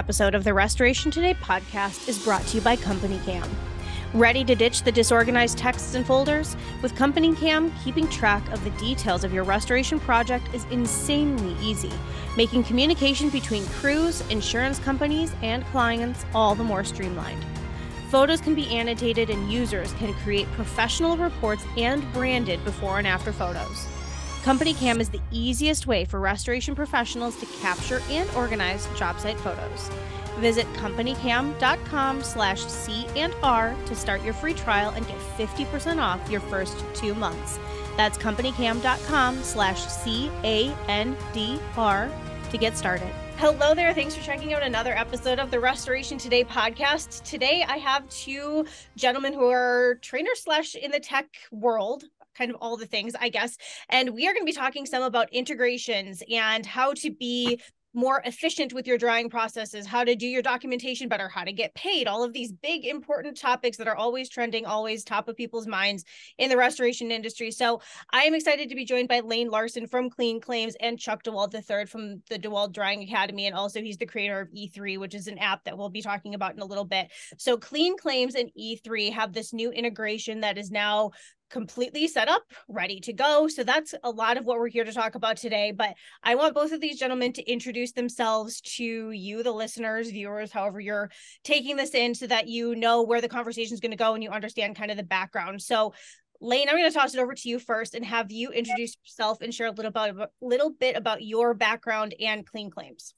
Episode of the Restoration Today podcast is brought to you by Company Cam. Ready to ditch the disorganized texts and folders? With Company Cam, keeping track of the details of your restoration project is insanely easy, making communication between crews, insurance companies, and clients all the more streamlined. Photos can be annotated and users can create professional reports and branded before and after photos. Company Cam is the easiest way for restoration professionals to capture and organize job site photos. Visit companycam.com slash C and R to start your free trial and get 50% off your first two months. That's companycam.com slash C A N D R to get started. Hello there. Thanks for checking out another episode of the Restoration Today podcast. Today I have two gentlemen who are trainers slash in the tech world kind of all the things, I guess. And we are going to be talking some about integrations and how to be more efficient with your drawing processes, how to do your documentation better, how to get paid, all of these big important topics that are always trending, always top of people's minds in the restoration industry. So I am excited to be joined by Lane Larson from Clean Claims and Chuck DeWald III from the DeWald Drying Academy. And also he's the creator of E3, which is an app that we'll be talking about in a little bit. So Clean Claims and E3 have this new integration that is now completely set up, ready to go. So that's a lot of what we're here to talk about today. But I want both of these gentlemen to introduce themselves to you, the listeners, viewers, however you're taking this in, so that you know where the conversation is going to go and you understand kind of the background. So Lane, I'm going to toss it over to you first and have you introduce yourself and share a little bit, a little bit about your background and clean claims.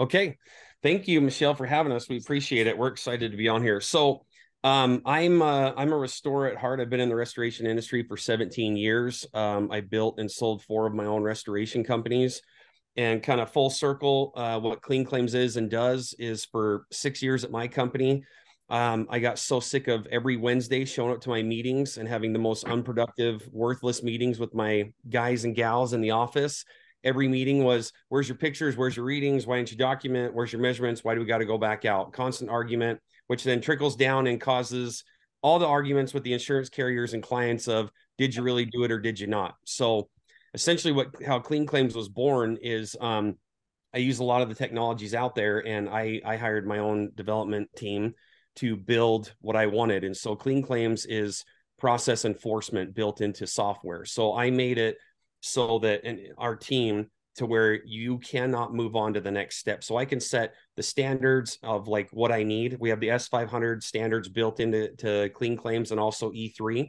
Okay. Thank you, Michelle, for having us. We appreciate it. We're excited to be on here. So, um, I'm uh, I'm a restorer at heart. I've been in the restoration industry for 17 years. Um, I built and sold four of my own restoration companies, and kind of full circle. Uh, what Clean Claims is and does is for six years at my company. Um, I got so sick of every Wednesday showing up to my meetings and having the most unproductive, worthless meetings with my guys and gals in the office. Every meeting was, "Where's your pictures? Where's your readings? Why didn't you document? Where's your measurements? Why do we got to go back out?" Constant argument which then trickles down and causes all the arguments with the insurance carriers and clients of did you really do it or did you not? So essentially what how clean claims was born is um, I use a lot of the technologies out there and I I hired my own development team to build what I wanted. And so clean claims is process enforcement built into software. So I made it so that and our team to where you cannot move on to the next step. So I can set the standards of like what I need. We have the S500 standards built into to clean claims and also E3.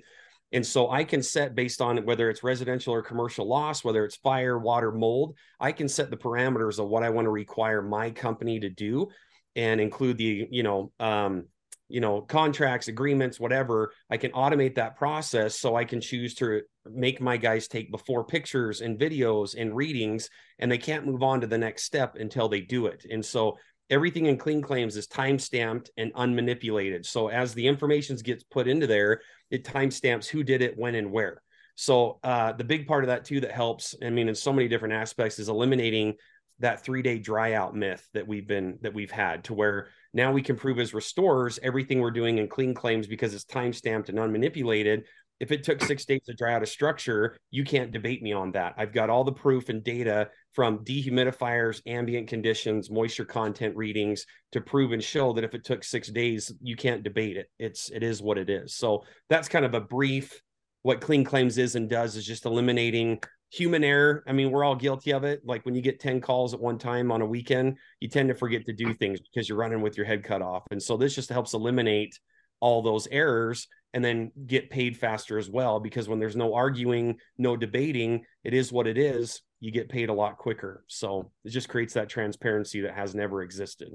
And so I can set based on whether it's residential or commercial loss, whether it's fire, water, mold, I can set the parameters of what I want to require my company to do and include the, you know, um, you know contracts agreements whatever i can automate that process so i can choose to make my guys take before pictures and videos and readings and they can't move on to the next step until they do it. And so everything in clean claims is time stamped and unmanipulated. So as the information gets put into there it time stamps who did it when and where. So uh, the big part of that too that helps i mean in so many different aspects is eliminating that three day dry out myth that we've been that we've had to where now we can prove as restorers everything we're doing in clean claims because it's time stamped and unmanipulated. If it took six days to dry out a structure you can't debate me on that. I've got all the proof and data from dehumidifiers ambient conditions moisture content readings to prove and show that if it took six days you can't debate it. It's it is what it is. So that's kind of a brief what clean claims is and does is just eliminating human error. I mean, we're all guilty of it. Like when you get 10 calls at one time on a weekend, you tend to forget to do things because you're running with your head cut off. And so this just helps eliminate all those errors and then get paid faster as well. Because when there's no arguing, no debating, it is what it is, you get paid a lot quicker. So it just creates that transparency that has never existed.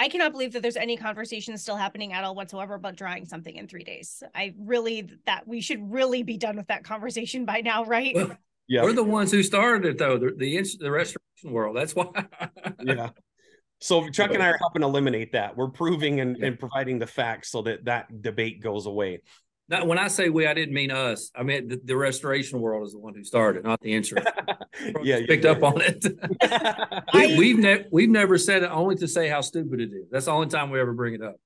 I cannot believe that there's any conversation still happening at all whatsoever about drawing something in three days. I really that we should really be done with that conversation by now, right? Well, yeah, we're the ones who started it though. The the, the restoration world. That's why. yeah. So Chuck and I are helping eliminate that. We're proving and, and providing the facts so that that debate goes away. Now, when I say we, I didn't mean us. I mean the, the restoration world is the one who started, not the insurance. yeah, picked up on it. we, we've never we've never said it only to say how stupid it is. That's the only time we ever bring it up.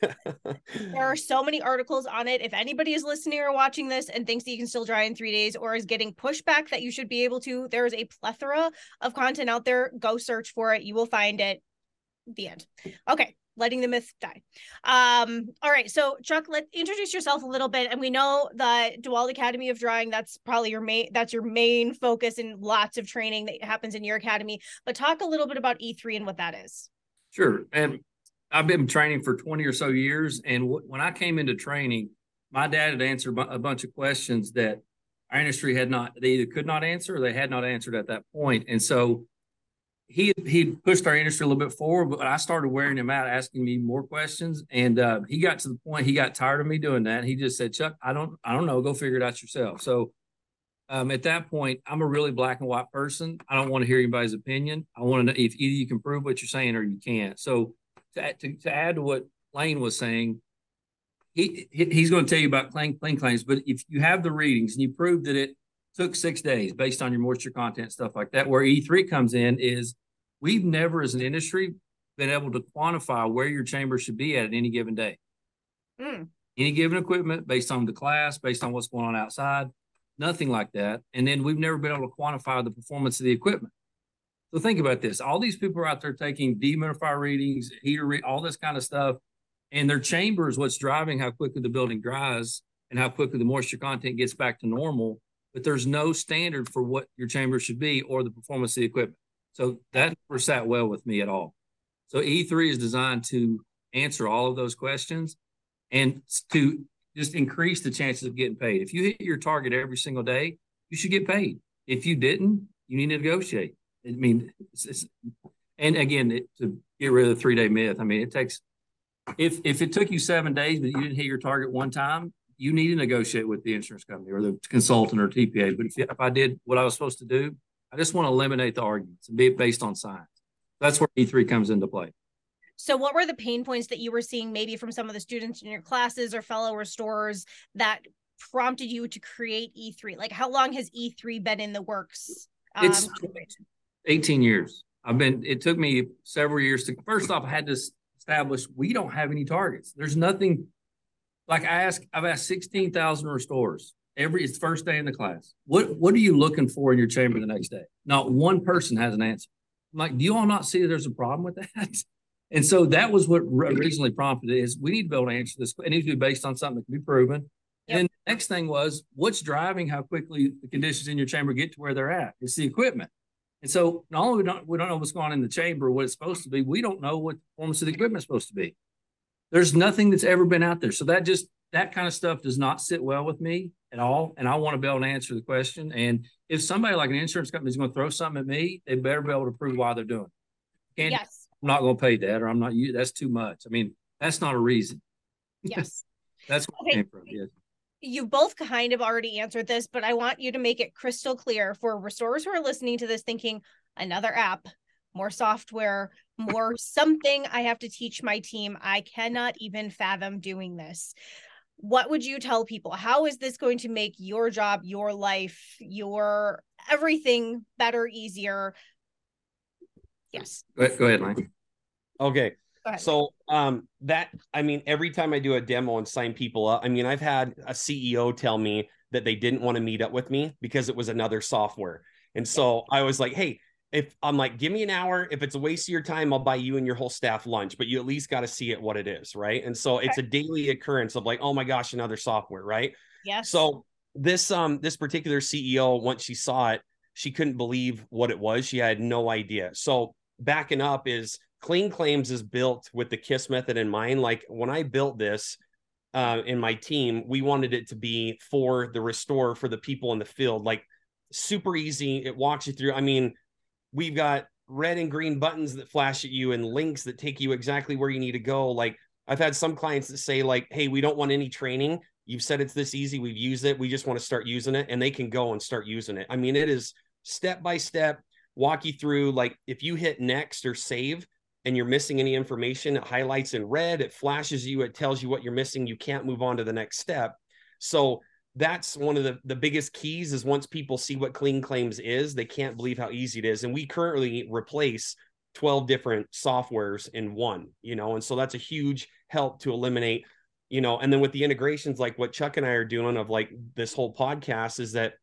there are so many articles on it. If anybody is listening or watching this and thinks that you can still dry in three days or is getting pushback that you should be able to, there is a plethora of content out there. Go search for it. You will find it. The end. Okay letting the myth die. Um, all right. So Chuck, let introduce yourself a little bit. And we know that DeWald Academy of Drying, that's probably your main that's your main focus and lots of training that happens in your academy. But talk a little bit about E3 and what that is. Sure. And I've been training for 20 or so years. And w- when I came into training, my dad had answered a bunch of questions that our industry had not, they either could not answer or they had not answered at that point. And so he he pushed our industry a little bit forward, but I started wearing him out, asking me more questions, and uh, he got to the point he got tired of me doing that. He just said, "Chuck, I don't I don't know. Go figure it out yourself." So um, at that point, I'm a really black and white person. I don't want to hear anybody's opinion. I want to know if either you can prove what you're saying or you can't. So to to, to add to what Lane was saying, he, he he's going to tell you about clean clean claims, but if you have the readings and you prove that it took six days based on your moisture content, stuff like that. Where E3 comes in is we've never, as an industry, been able to quantify where your chamber should be at, at any given day. Mm. Any given equipment based on the class, based on what's going on outside, nothing like that. And then we've never been able to quantify the performance of the equipment. So think about this: all these people are out there taking dehumidifier readings, heater, re- all this kind of stuff, and their chamber is what's driving how quickly the building dries and how quickly the moisture content gets back to normal but there's no standard for what your chamber should be or the performance of the equipment. So that never sat well with me at all. So E3 is designed to answer all of those questions and to just increase the chances of getting paid. If you hit your target every single day, you should get paid. If you didn't, you need to negotiate. I mean, it's, it's, and again, it, to get rid of the three day myth, I mean, it takes, if, if it took you seven days, but you didn't hit your target one time, you need to negotiate with the insurance company or the consultant or TPA. But if, if I did what I was supposed to do, I just want to eliminate the arguments and be based on science. That's where E3 comes into play. So, what were the pain points that you were seeing maybe from some of the students in your classes or fellow restorers that prompted you to create E3? Like, how long has E3 been in the works? Um, it's 18 years. I've been, it took me several years to, first off, I had to establish we don't have any targets. There's nothing like I ask, I've asked 16,000 restorers every, it's first day in the class. What, what are you looking for in your chamber the next day? Not one person has an answer. I'm like, do you all not see that there's a problem with that? And so that was what originally prompted it is we need to be able to answer this. It needs to be based on something that can be proven. Yep. And the next thing was what's driving how quickly the conditions in your chamber get to where they're at? It's the equipment. And so not only we don't, we don't know what's going on in the chamber, what it's supposed to be, we don't know what the performance of the equipment is supposed to be. There's nothing that's ever been out there. So that just that kind of stuff does not sit well with me at all. And I want to be able to answer the question. And if somebody like an insurance company is going to throw something at me, they better be able to prove why they're doing it. And yes. I'm not going to pay that or I'm not you. That's too much. I mean, that's not a reason. Yes. that's what okay. came from. Yes. You both kind of already answered this, but I want you to make it crystal clear for restorers who are listening to this thinking another app, more software, more something I have to teach my team. I cannot even fathom doing this. What would you tell people? How is this going to make your job, your life, your everything better, easier? Yes. Go ahead, Mike. Okay. So um that I mean every time I do a demo and sign people up, I mean I've had a CEO tell me that they didn't want to meet up with me because it was another software. And so I was like, "Hey, if I'm like, give me an hour. If it's a waste of your time, I'll buy you and your whole staff lunch, but you at least got to see it what it is. Right. And so okay. it's a daily occurrence of like, oh my gosh, another software. Right. Yes. So this, um, this particular CEO, once she saw it, she couldn't believe what it was. She had no idea. So backing up is clean claims is built with the KISS method in mind. Like when I built this, uh, in my team, we wanted it to be for the restore for the people in the field, like super easy. It walks you through. I mean, we've got red and green buttons that flash at you and links that take you exactly where you need to go. Like I've had some clients that say like, "Hey, we don't want any training. You've said it's this easy. We've used it. We just want to start using it." And they can go and start using it. I mean, it is step by step walk you through like if you hit next or save and you're missing any information, it highlights in red, it flashes you, it tells you what you're missing. You can't move on to the next step. So that's one of the, the biggest keys is once people see what clean claims is they can't believe how easy it is and we currently replace 12 different softwares in one you know and so that's a huge help to eliminate you know and then with the integrations like what chuck and i are doing of like this whole podcast is that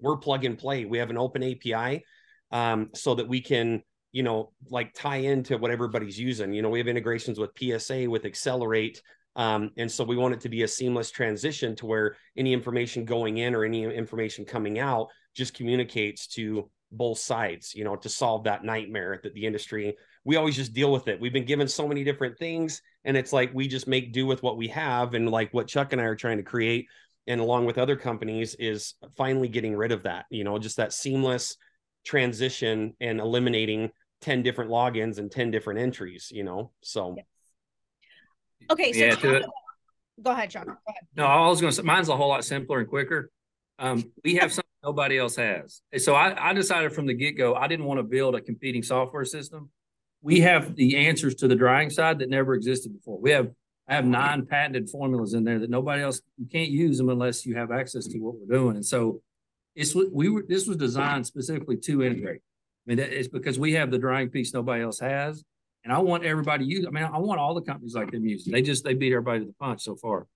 we're plug and play we have an open api um, so that we can you know, like tie into what everybody's using. You know, we have integrations with PSA, with Xcelerate. Um, and so we want it to be a seamless transition to where any information going in or any information coming out just communicates to both sides, you know, to solve that nightmare that the industry, we always just deal with it. We've been given so many different things, and it's like we just make do with what we have. And like what Chuck and I are trying to create, and along with other companies, is finally getting rid of that, you know, just that seamless transition and eliminating 10 different logins and 10 different entries, you know. So yes. Okay, so Yeah, to go ahead, Chuck. Go ahead. No, I was going to say mine's a whole lot simpler and quicker. Um, we have something nobody else has. So I, I decided from the get go, I didn't want to build a competing software system. We have the answers to the drying side that never existed before. We have I have nine patented formulas in there that nobody else you can't use them unless you have access to what we're doing. And so it's what we were this was designed specifically to integrate. I mean, it's because we have the drying piece nobody else has. And I want everybody to use. I mean, I want all the companies like them using. They just they beat everybody to the punch so far.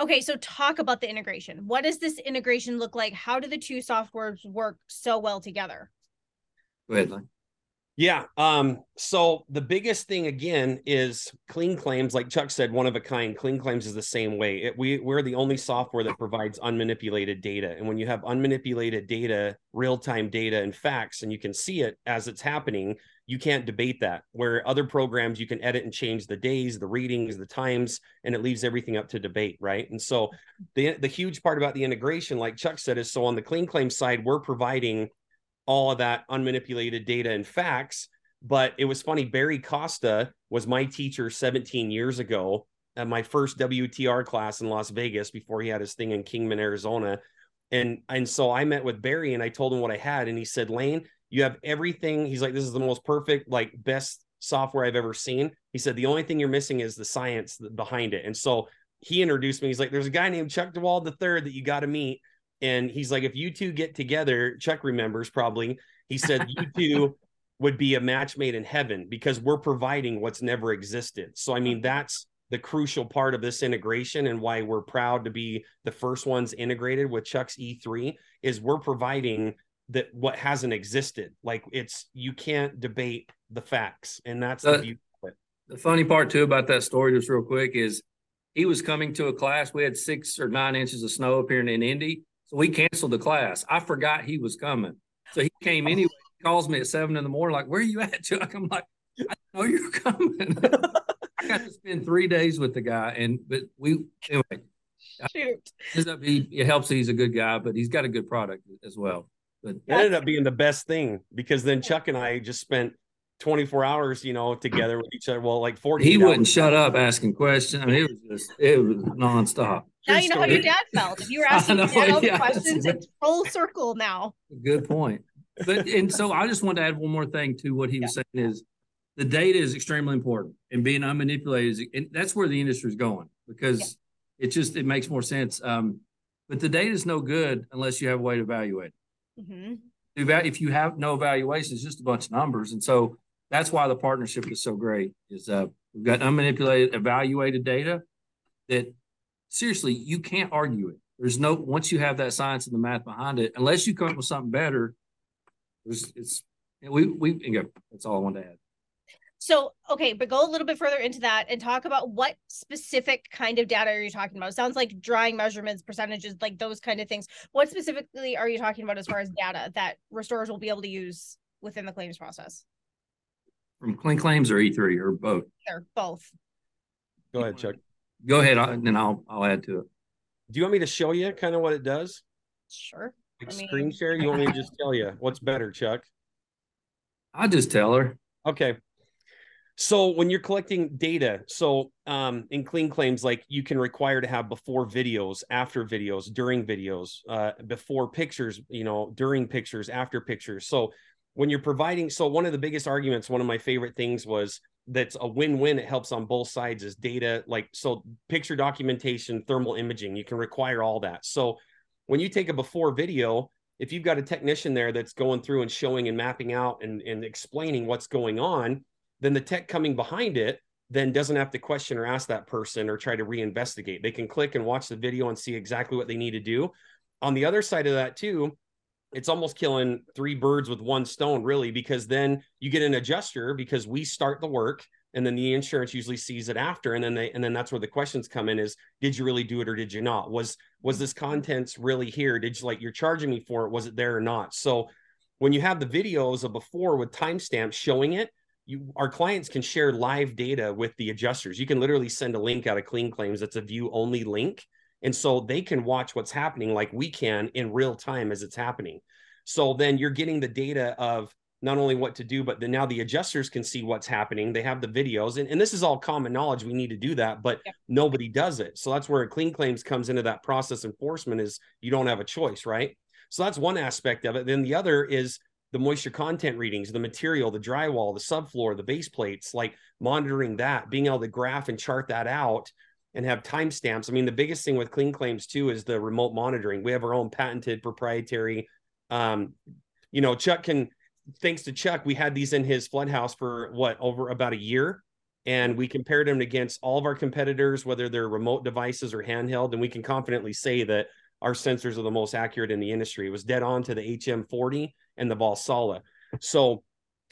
Okay, so talk about the integration. What does this integration look like? How do the two softwares work so well together? Go ahead, Lane. Yeah. Um, so the biggest thing again is clean claims, like Chuck said, one of a kind. Clean claims is the same way. It, we we're the only software that provides unmanipulated data. And when you have unmanipulated data, real-time data and facts, and you can see it as it's happening, you can't debate that. Where other programs you can edit and change the days, the readings, the times, and it leaves everything up to debate, right? And so the the huge part about the integration, like Chuck said, is so on the clean claim side, we're providing all of that unmanipulated data and facts. But it was funny. Barry Costa was my teacher 17 years ago at my first WTR class in Las Vegas before he had his thing in Kingman, Arizona. And and so I met with Barry and I told him what I had, and he said, Lane, you have everything. He's like, this is the most perfect, like best software I've ever seen. He said the only thing you're missing is the science behind it. And so he introduced me. He's like, there's a guy named Chuck DeWald III that you got to meet. And he's like, if you two get together, Chuck remembers probably. He said you two would be a match made in heaven because we're providing what's never existed. So I mean, that's the crucial part of this integration and why we're proud to be the first ones integrated with Chuck's E3 is we're providing that what hasn't existed. Like it's you can't debate the facts, and that's the Uh, of. The funny part too about that story, just real quick, is he was coming to a class. We had six or nine inches of snow up here in, in Indy, so we canceled the class. I forgot he was coming, so he came anyway. He calls me at seven in the morning, like, "Where are you at, Chuck?" I'm like, "I know you're coming." I got to spend three days with the guy, and but we anyway. Shoot. ends up he it helps he's a good guy, but he's got a good product as well. But It ended up being the best thing because then Chuck and I just spent 24 hours, you know, together with each other. Well, like 40. he wouldn't shut up asking questions. I mean, it was just it was nonstop. Now True you know how your dad felt. If you were I asking your dad all the yeah, questions, that's- it's full circle now. Good point. But and so I just want to add one more thing to what he was saying is the data is extremely important and being unmanipulated is and that's where the industry is going because it just it makes more sense. Um, but the data is no good unless you have a way to evaluate. it. hmm If you have no evaluation, it's just a bunch of numbers, and so that's why the partnership is so great. Is uh, we've got unmanipulated, evaluated data that seriously you can't argue it. There's no once you have that science and the math behind it, unless you come up with something better. There's it's we we yeah, that's all I wanted to add. So, okay, but go a little bit further into that and talk about what specific kind of data are you talking about? It sounds like drawing measurements, percentages, like those kind of things. What specifically are you talking about as far as data that restorers will be able to use within the claims process? From clean claims or E3 or both. They're both. Go ahead, Chuck. Go ahead, and then I'll I'll add to it. Do you want me to show you kind of what it does? Sure. Like I mean- screen share? You want me to just tell you what's better, Chuck? I'll just tell her. Okay. So when you're collecting data, so um, in clean claims, like you can require to have before videos, after videos, during videos, uh, before pictures, you know, during pictures, after pictures. So when you're providing, so one of the biggest arguments, one of my favorite things was that's a win-win. It helps on both sides is data, like so picture documentation, thermal imaging. You can require all that. So when you take a before video, if you've got a technician there that's going through and showing and mapping out and, and explaining what's going on, then the tech coming behind it then doesn't have to question or ask that person or try to reinvestigate. They can click and watch the video and see exactly what they need to do. On the other side of that, too, it's almost killing three birds with one stone, really, because then you get an adjuster because we start the work and then the insurance usually sees it after. And then they and then that's where the questions come in is did you really do it or did you not? Was was this contents really here? Did you like you're charging me for it? Was it there or not? So when you have the videos of before with timestamps showing it you our clients can share live data with the adjusters. You can literally send a link out of clean claims. That's a view only link and so they can watch what's happening like we can in real time as it's happening so then you're getting the data of not only what to do, but then now the adjusters can see what's happening. They have the videos, and, and this is all common knowledge. We need to do that, but yeah. nobody does it. So that's where clean claims comes into that process enforcement is you don't have a choice, right? So that's one aspect of it. Then the other is the moisture content readings, the material, the drywall, the subfloor, the base plates, like monitoring that, being able to graph and chart that out and have timestamps. I mean, the biggest thing with clean claims too is the remote monitoring. We have our own patented proprietary um, you know, Chuck can thanks to Chuck, we had these in his flood house for what over about a year. And we compared them against all of our competitors, whether they're remote devices or handheld. And we can confidently say that our sensors are the most accurate in the industry. It was dead on to the HM40 and the Vaisala. So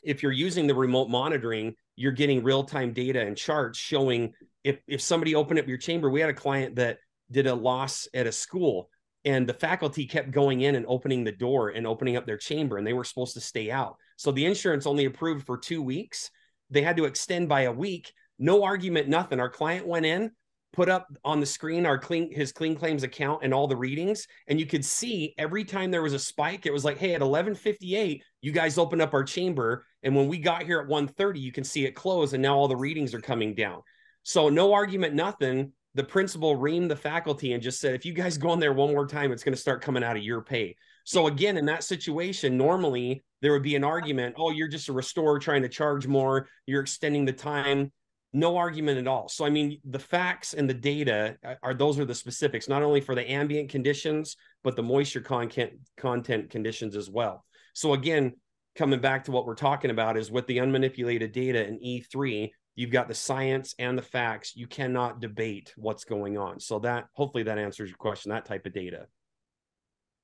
if you're using the remote monitoring, you're getting real-time data and charts showing if if somebody opened up your chamber. We had a client that did a loss at a school and the faculty kept going in and opening the door and opening up their chamber and they were supposed to stay out. So the insurance only approved for two weeks. They had to extend by a week. No argument nothing. Our client went in put up on the screen our clean his clean claims account and all the readings and you could see every time there was a spike it was like hey at 11:58 you guys opened up our chamber and when we got here at 1:30 you can see it close and now all the readings are coming down so no argument nothing the principal reamed the faculty and just said, if you guys go in there one more time, it's going to start coming out of your pay. So again, in that situation, normally there would be an argument, oh, you're just a restorer trying to charge more, you're extending the time. No argument at all. So I mean, the facts and the data uh, are those are the specifics, not only for the ambient conditions, but the moisture content content conditions as well. So again, coming back to what we're talking about is with the unmanipulated data in E3, you've got the science and the facts. You cannot debate what's going on. So that hopefully that answers your question that type of data.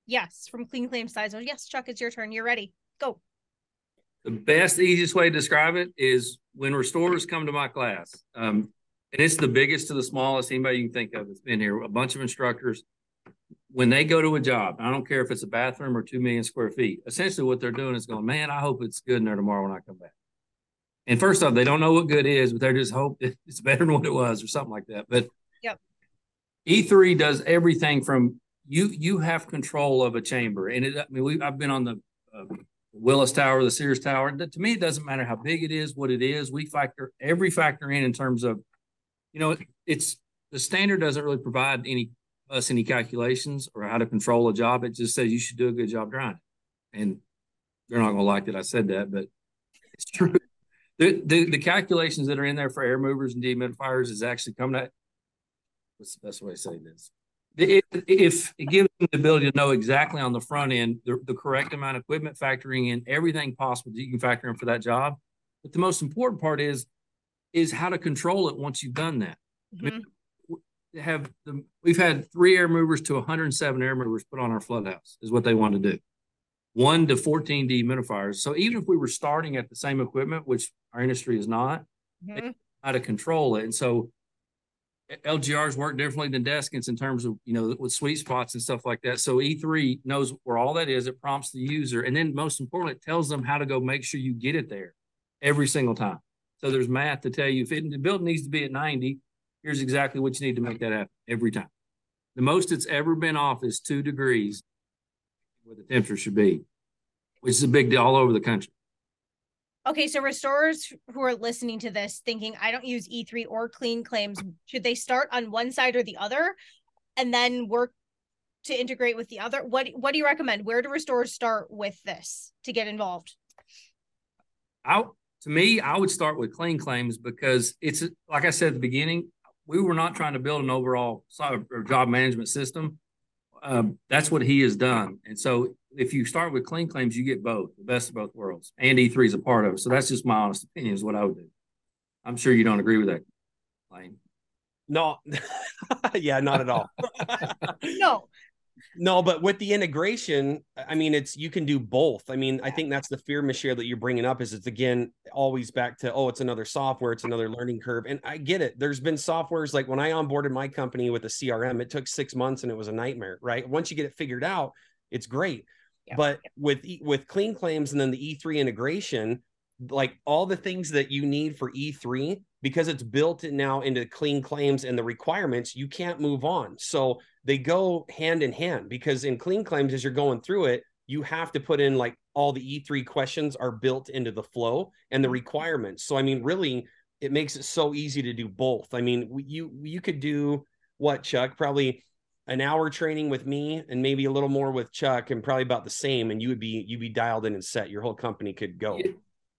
Yes from clean claim size oh yes chuck it's your turn. You're ready. Go. The best easiest way to describe it is when restorers come to my class um, and it's the biggest to the smallest anybody you can think of. That's been here a bunch of instructors. When they go to a job i don't care if it's a bathroom or 2 million square feet essentially what they're doing is going man i hope it's good in there tomorrow when i come back and first off, they don't know what good is, but they're just hope it's better than what it was or something like that. But yep. E3 does everything from you you have control of a chamber. And it, I mean, we I've been on the uh, Willis Tower, the Sears Tower. To me, it doesn't matter how big it is, what it is. We factor every factor in in terms of, you know, it's the standard doesn't really provide any us any calculations or how to control a job. It just says you should do a good job drying. And they're not going to like that I said that, but it's true the, the, the calculations that are in there for air movers and dehumidifiers is actually coming at what's the best way to say this? If, if it gives them the ability to know exactly on the front end the, the correct amount of equipment, factoring in everything possible that you can factor in for that job. But the most important part is is how to control it once you've done that. Mm-hmm. I mean, mm-hmm. have the, we've had three air movers to 107 air movers put on our flood house is what they want to do one to 14 dehumidifiers. So even if we were starting at the same equipment, which our industry is not, mm-hmm. how to control it. And so LGRs work differently than desiccants in terms of, you know, with sweet spots and stuff like that. So E3 knows where all that is. It prompts the user. And then most importantly, it tells them how to go make sure you get it there every single time. So there's math to tell you if it, the building needs to be at 90, here's exactly what you need to make that happen every time. The most it's ever been off is two degrees where the temperature should be, which is a big deal all over the country. Okay, so restorers who are listening to this thinking I don't use E3 or clean claims, should they start on one side or the other and then work to integrate with the other? What what do you recommend? Where do restorers start with this to get involved? I to me, I would start with clean claims because it's like I said at the beginning, we were not trying to build an overall job management system um, that's what he has done. And so if you start with clean claims, you get both, the best of both worlds. And E3 is a part of it. So that's just my honest opinion is what I would do. I'm sure you don't agree with that, Lane. No, yeah, not at all. no. no, but with the integration, I mean, it's you can do both. I mean, I think that's the fear, Michelle, that you're bringing up. Is it's again always back to oh, it's another software, it's another learning curve, and I get it. There's been softwares like when I onboarded my company with a CRM, it took six months and it was a nightmare. Right? Once you get it figured out, it's great. Yeah. But with with clean claims and then the E3 integration, like all the things that you need for E3 because it's built in now into clean claims and the requirements, you can't move on. So they go hand in hand because in clean claims, as you're going through it, you have to put in like all the E3 questions are built into the flow and the mm-hmm. requirements. So I mean, really, it makes it so easy to do both. I mean, you you could do what Chuck probably an hour training with me and maybe a little more with Chuck and probably about the same and you would be you'd be dialed in and set your whole company could go.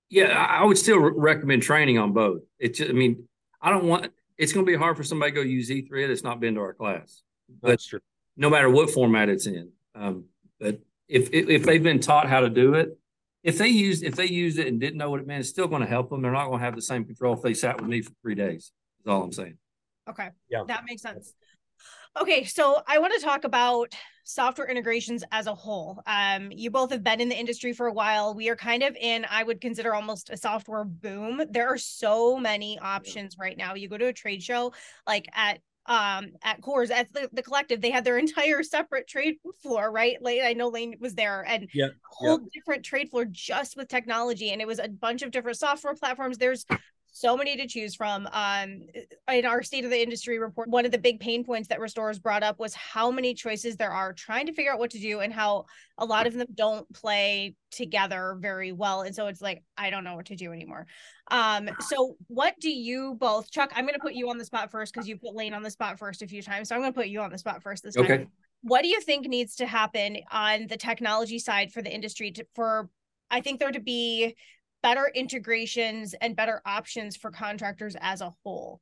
Yeah, I would still recommend training on both. It's just, I mean, I don't want it's going to be hard for somebody to go use E3 that's not been to our class. But that's true. No matter what format it's in. Um, but if, if if they've been taught how to do it, if they used if they used it and didn't know what it meant, it's still going to help them. They're not going to have the same control if they sat with me for three days. Is all I'm saying. Okay. Yeah. That makes sense. Okay, so I want to talk about software integrations as a whole. Um, you both have been in the industry for a while. We are kind of in, I would consider almost a software boom. There are so many options right now. You go to a trade show, like at um at CORS at the, the collective they had their entire separate trade floor right like i know lane was there and yeah whole different trade floor just with technology and it was a bunch of different software platforms there's so many to choose from. Um, in our state of the industry report, one of the big pain points that restorers brought up was how many choices there are trying to figure out what to do and how a lot of them don't play together very well. And so it's like, I don't know what to do anymore. Um, so what do you both, Chuck, I'm going to put you on the spot first because you put Lane on the spot first a few times. So I'm going to put you on the spot first this time. Okay. What do you think needs to happen on the technology side for the industry to, for I think there to be better integrations and better options for contractors as a whole?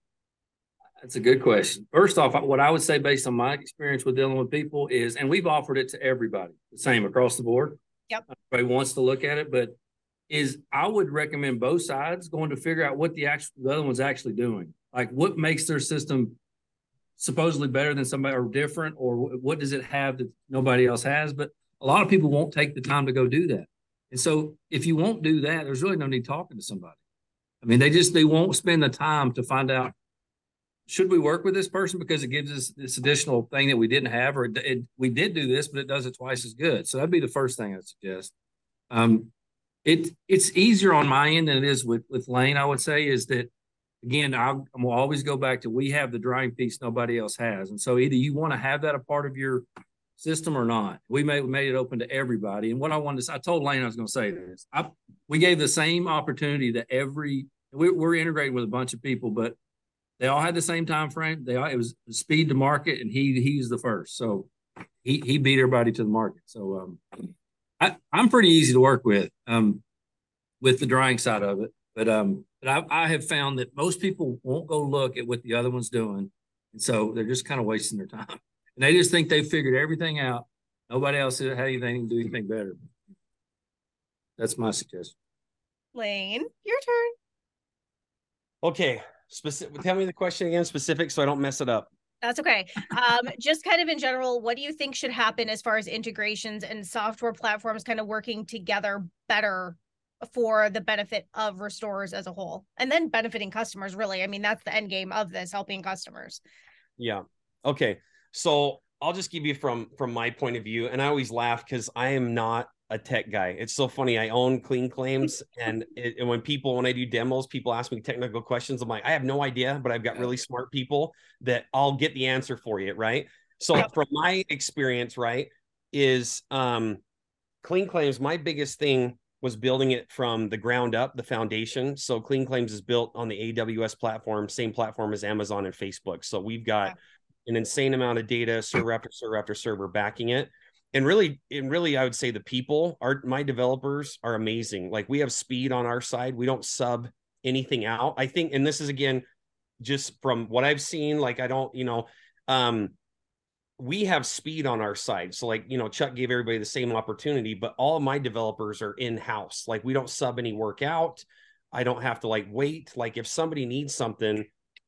That's a good question. First off, what I would say based on my experience with dealing with people is, and we've offered it to everybody, the same across the board. Yep. Everybody wants to look at it, but is I would recommend both sides going to figure out what the actual the other one's actually doing. Like what makes their system supposedly better than somebody or different, or what does it have that nobody else has? But a lot of people won't take the time to go do that. And so if you won't do that, there's really no need talking to somebody. I mean, they just they won't spend the time to find out should we work with this person because it gives us this additional thing that we didn't have, or it, it, we did do this, but it does it twice as good. So that'd be the first thing I'd suggest. Um, it it's easier on my end than it is with with Lane. I would say is that again, I'll, I'll always go back to we have the drying piece nobody else has, and so either you want to have that a part of your system or not. We made we made it open to everybody. And what I wanted to say, I told Lane I was going to say this. I, we gave the same opportunity to every. We, we're integrating with a bunch of people, but they all had the same time frame. They all, it was speed to market, and he he's the first. So he he beat everybody to the market. So um, I I'm pretty easy to work with um with the drying side of it. But um, but I, I have found that most people won't go look at what the other one's doing, and so they're just kind of wasting their time and they just think they figured everything out. Nobody else had anything to do anything better. That's my suggestion. Lane, your turn. Okay, specific. Tell me the question again, specific, so I don't mess it up. That's okay. Um, just kind of in general, what do you think should happen as far as integrations and software platforms kind of working together better for the benefit of restorers as a whole, and then benefiting customers? Really, I mean, that's the end game of this, helping customers. Yeah. Okay. So I'll just give you from from my point of view, and I always laugh because I am not a tech guy. It's so funny. I own clean claims, and, it, and when people when I do demos, people ask me technical questions. I'm like, I have no idea, but I've got really smart people that I'll get the answer for you, right? So from my experience, right, is um clean claims. My biggest thing was building it from the ground up, the foundation. So Clean Claims is built on the AWS platform, same platform as Amazon and Facebook. So we've got an insane amount of data, server after server after server backing it. And really, and really, I would say the people are my developers are amazing. Like we have speed on our side. We don't sub anything out. I think, and this is again, just from what I've seen, like I don't, you know, um, we have speed on our side. So like, you know, Chuck gave everybody the same opportunity, but all my developers are in-house. Like we don't sub any work out. I don't have to like wait. Like if somebody needs something,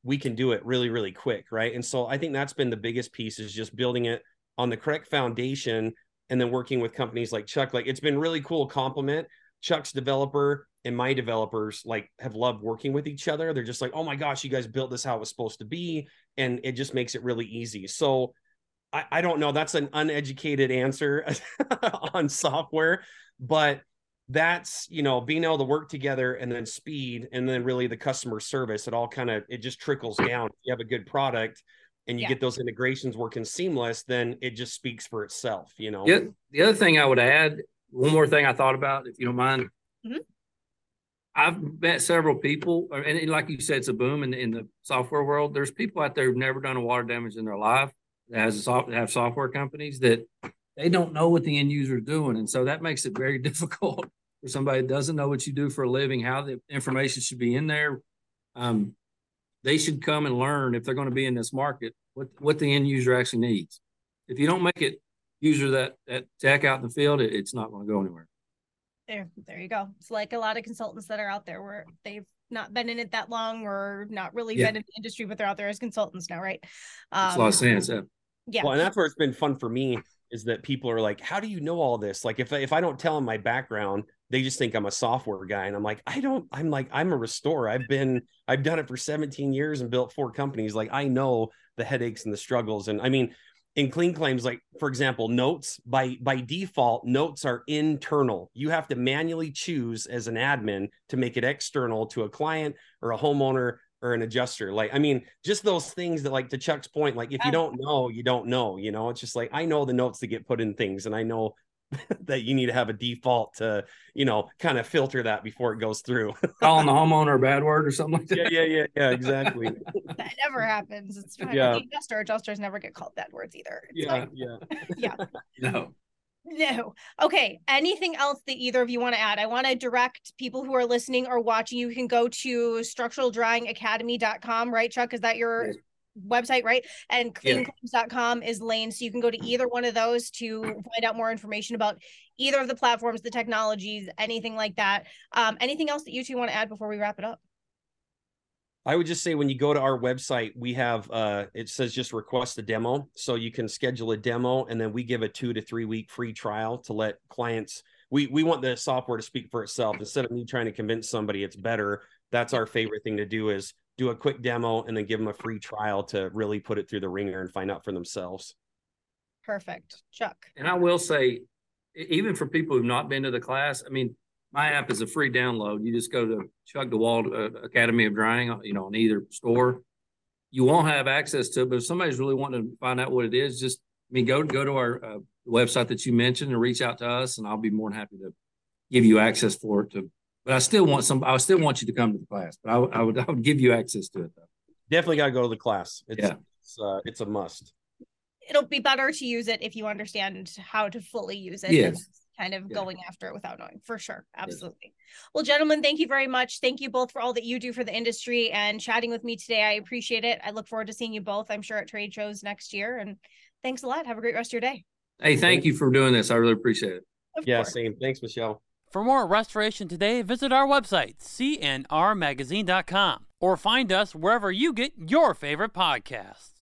we can do it really really quick right and so i think that's been the biggest piece is just building it on the correct foundation and then working with companies like Chuck. Like it's been really cool compliment. Chuck's developer and my developers like have loved working with each other. They're just like, oh my gosh, you guys built this how it was supposed to be. And it just makes it really easy. So I, I don't know. That's an uneducated answer on software, but that's you know being able to work together and then speed and then really the customer service it all kind of it just trickles down if you have a good product and you yeah. get those integrations working seamless then it just speaks for itself you know yeah the other thing i would add one more thing i thought about if you don't mind mm-hmm. i've met several people and like you said it's a boom in, in the software world there's people out there who've never done a water damage in their life that has a soft, have software companies that they don't know what the end user is doing. And so that makes it very difficult for somebody that doesn't know what you do for a living, how the information should be in there. Um, they should come and learn if they're going to be in this market what, what the end user actually needs. If you don't make it user that, that tech out in the field, it, it's not going to go anywhere. There, there you go. It's like a lot of consultants that are out there where they've not been in it that long or not really yeah. been in the industry, but they're out there as consultants now, right? Um, a lot of sense. Yeah. yeah. Well, and that's where it's been fun for me is that people are like, "How do you know all this?" Like, if if I don't tell them my background, they just think I'm a software guy, and I'm like, I don't. I'm like, I'm a restorer. I've been, I've done it for 17 years and built four companies. Like, I know the headaches and the struggles. And I mean, in clean claims, like for example, notes by by default, notes are internal. You have to manually choose as an admin to make it external to a client or a homeowner or an adjuster. Like, I mean, just those things that, like, to Chuck's point, like, if you don't know, you don't know, you know, it's just like, I know the notes that get put in things and I know that you need to have a default to, you know, kind of filter that before it goes through. Calling the homeowner a bad word or something like that. Yeah, yeah, yeah, yeah, exactly. that never happens. It's fine. Yeah. The adjuster, adjusters never get called bad words either. It's yeah, yeah. yeah. no. No. Okay. Anything else that either of you want to add? I want to direct people who are listening or watching. You can go to structuraldryingacademy.com, right, Chuck? Is that your yes. Website, right? And cleanclaims.com is Lane. So you can go to either one of those to find out more information about either of the platforms, the technologies, anything like that. Um, anything else that you two want to add before we wrap it up? I would just say when you go to our website, we have uh it says just request a demo. So you can schedule a demo and then we give a two to three week free trial to let clients we we want the software to speak for itself instead of me trying to convince somebody it's better. That's our favorite thing to do is do a quick demo and then give them a free trial to really put it through the ringer and find out for themselves. Perfect. Chuck. And I will say, even for people who've not been to the class, I mean, my app is a free download. You just go to Chuck DeWald uh, Academy of Drying, you know, on either store. You won't have access to it, but if somebody's really wanting to find out what it is, just I mean, go go to our uh, website that you mentioned and reach out to us, and I'll be more than happy to give you access for it. To, but I still want some. I still want you to come to the class, but I, I would I would give you access to it though. Definitely got to go to the class. It's, yeah, it's, uh, it's a must. It'll be better to use it if you understand how to fully use it. Yes kind of yeah. going after it without knowing for sure absolutely yes. well gentlemen thank you very much thank you both for all that you do for the industry and chatting with me today i appreciate it i look forward to seeing you both i'm sure at trade shows next year and thanks a lot have a great rest of your day hey thank you for doing this i really appreciate it of yeah course. same thanks michelle for more restoration today visit our website cnrmagazine.com or find us wherever you get your favorite podcasts